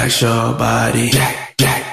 relax your body. Jack, jack,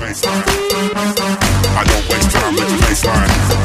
baseline. I don't waste time with the baseline.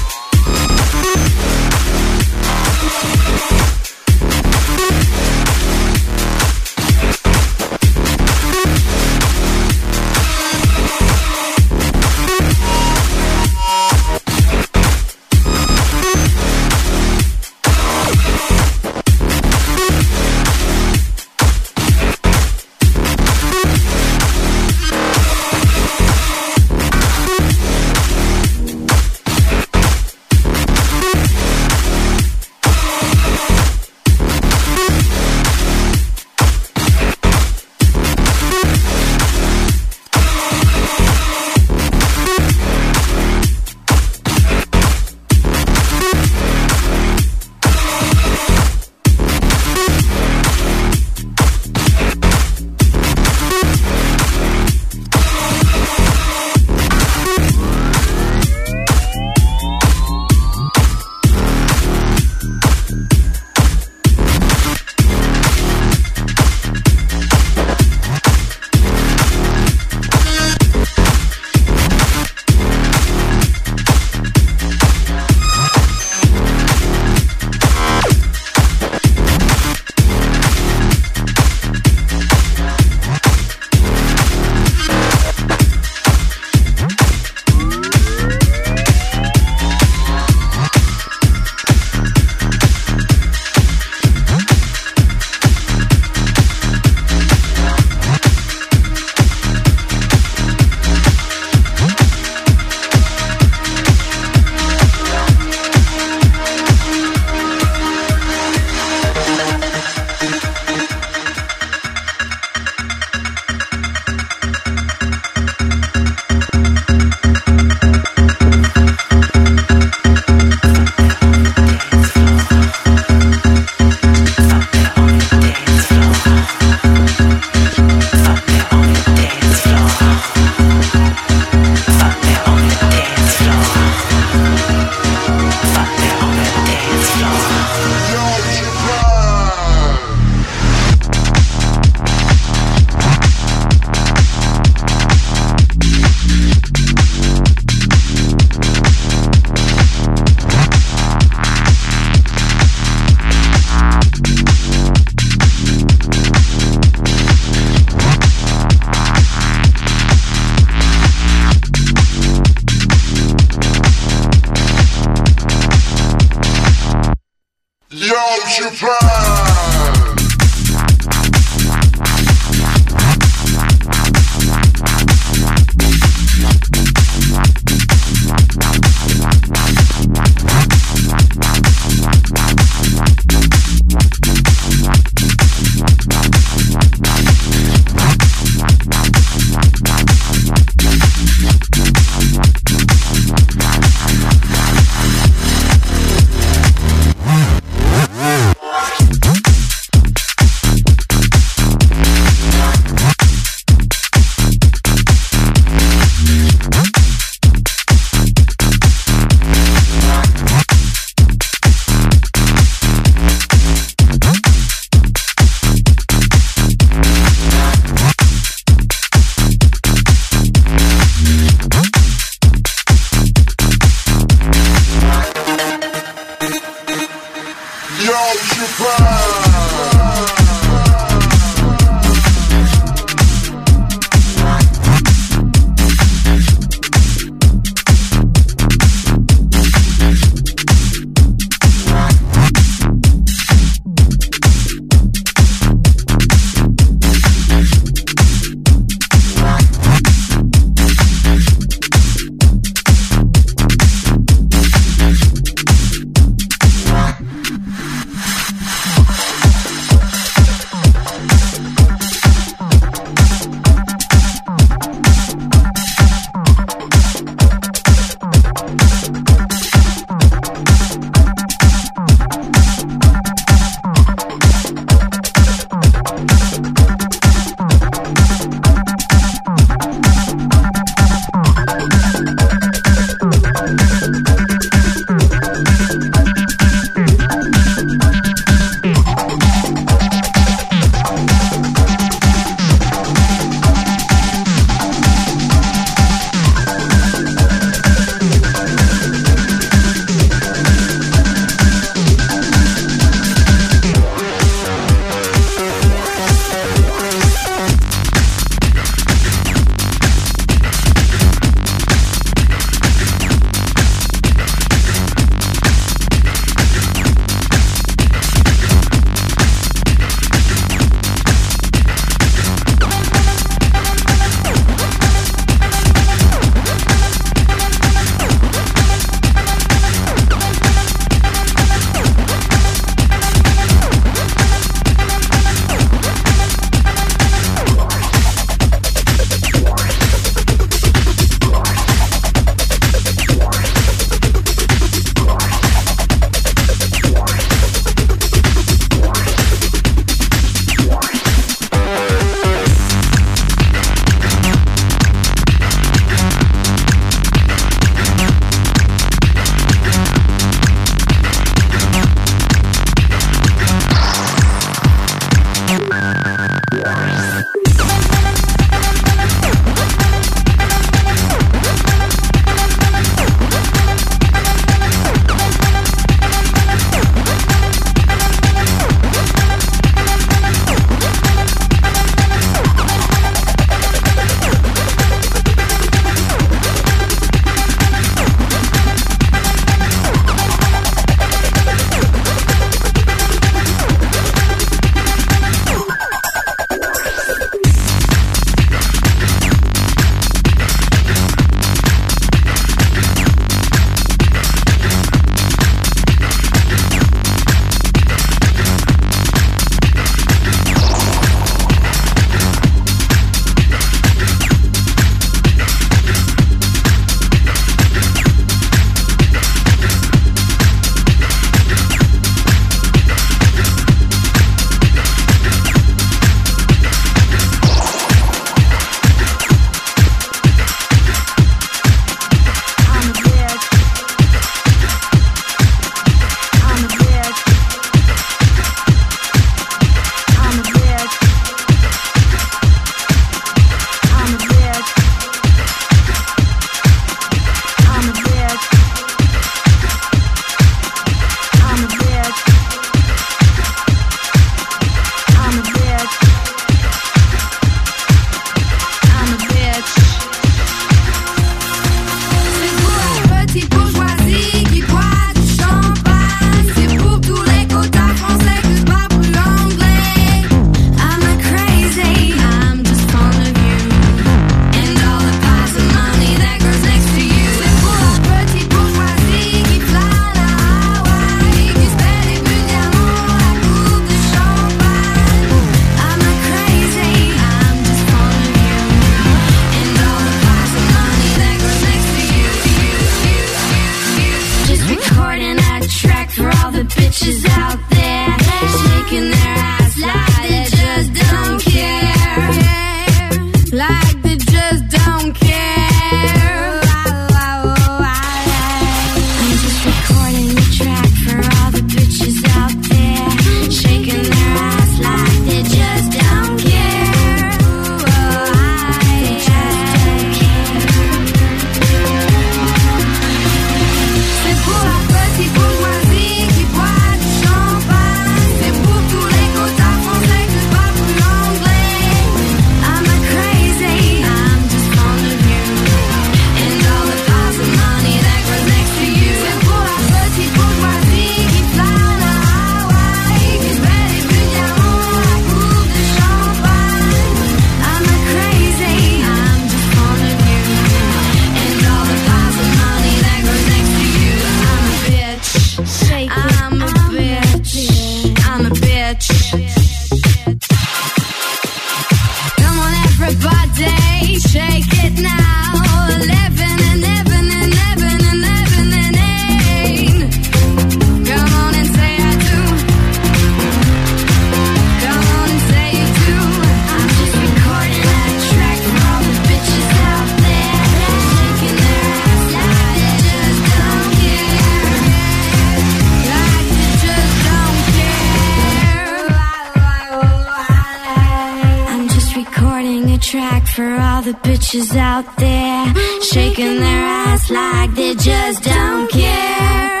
track for all the bitches out there, shaking their ass like they just don't care.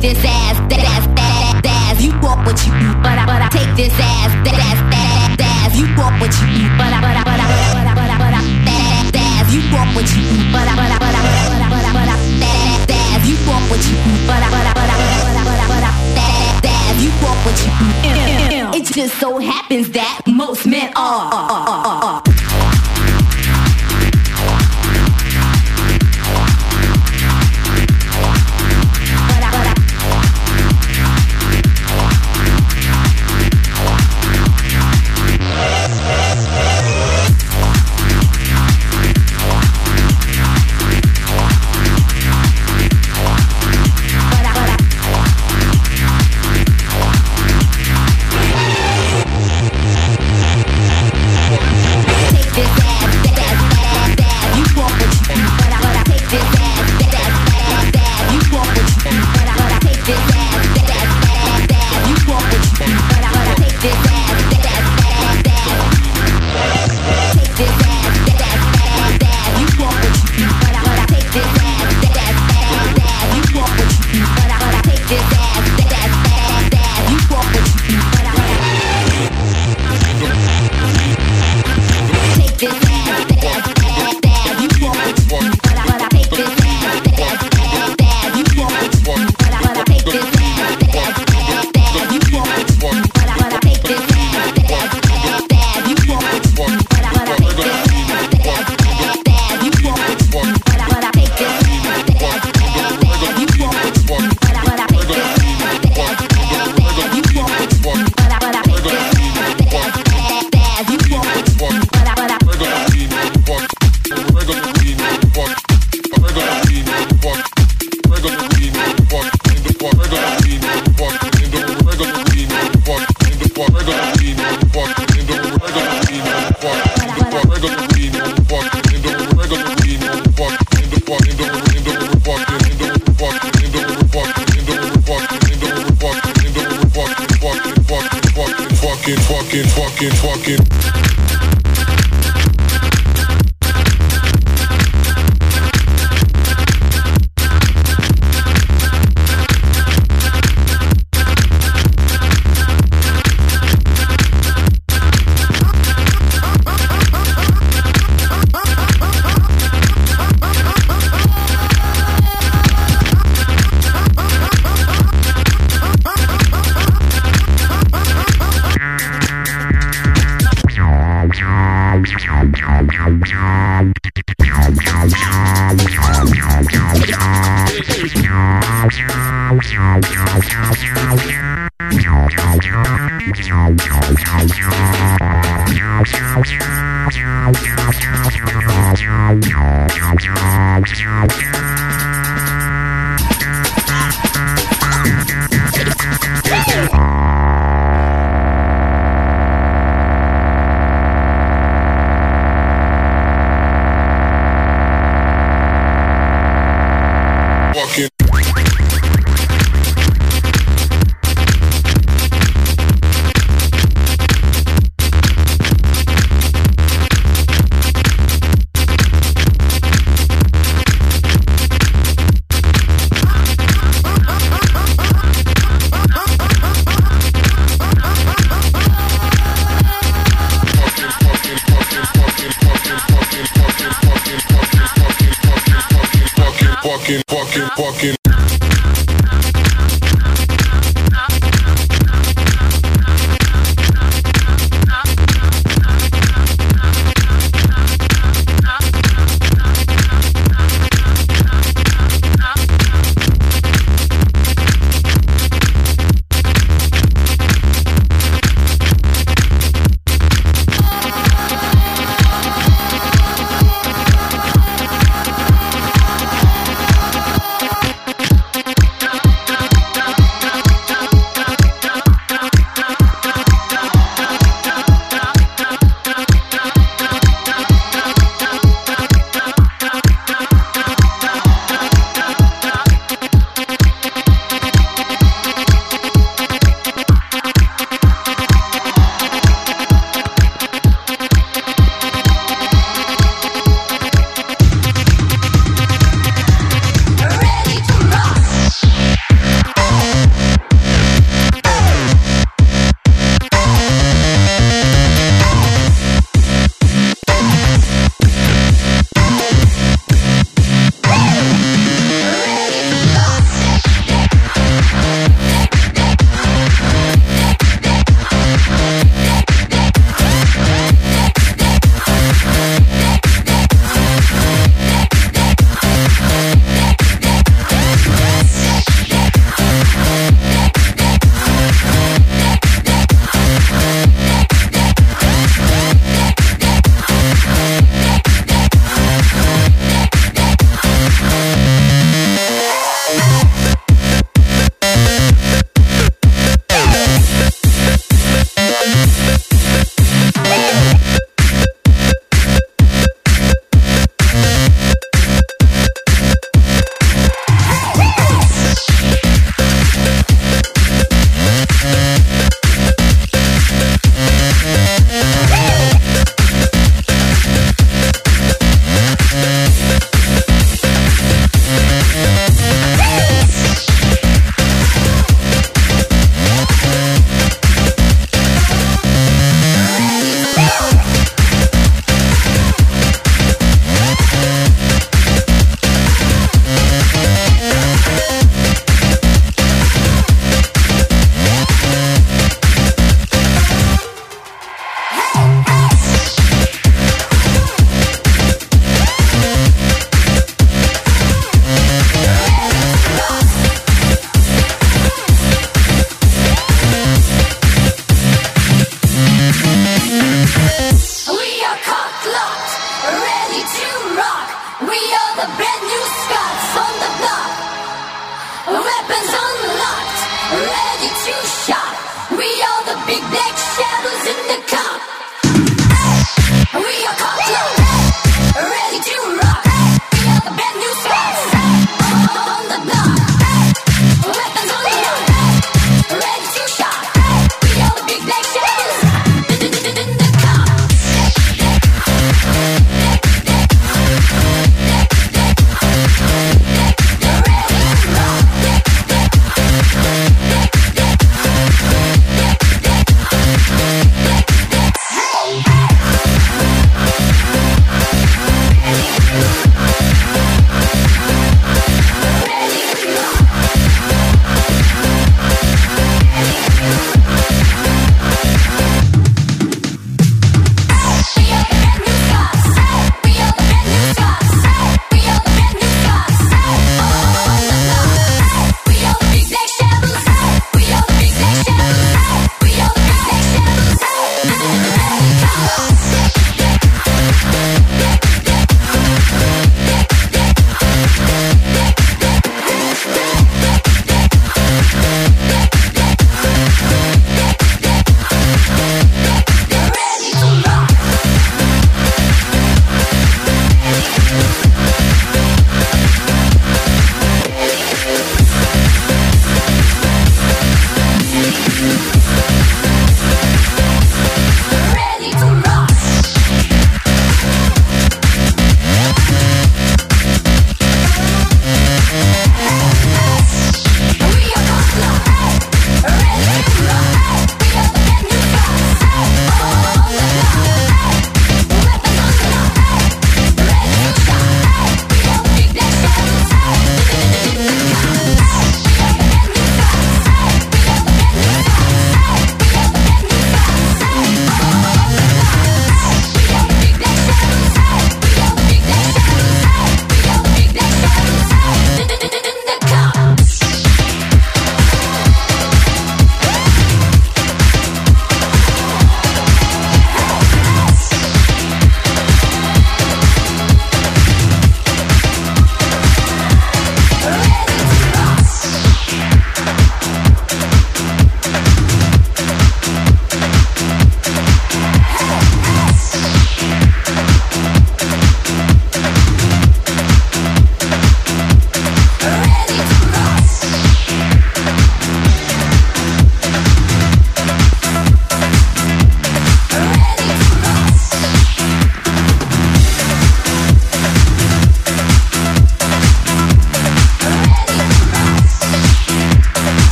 take this ass, that ass, that ass. You want what you eat, but I, but I take this ass, that ass, that ass. You want what you eat, but I, but I, but I, but I, but I, but I, that ass. You want what you eat, but I, but I, but I, but I, but I, but I, that ass. You want what you eat, but I, but I, but I, but I, but I, but I, that ass. You want what you eat. It just so happens that most men are.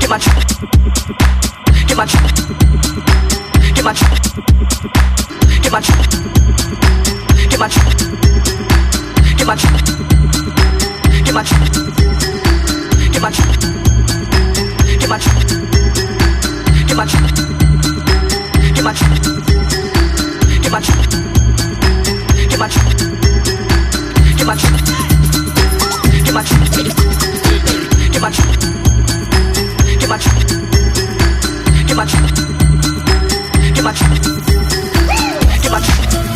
Get my Get my Get my Get my Get my Get my Get my Get my Get my Get my Get my Get my Get my Get my Get my Get my Get my Get my Get my Get my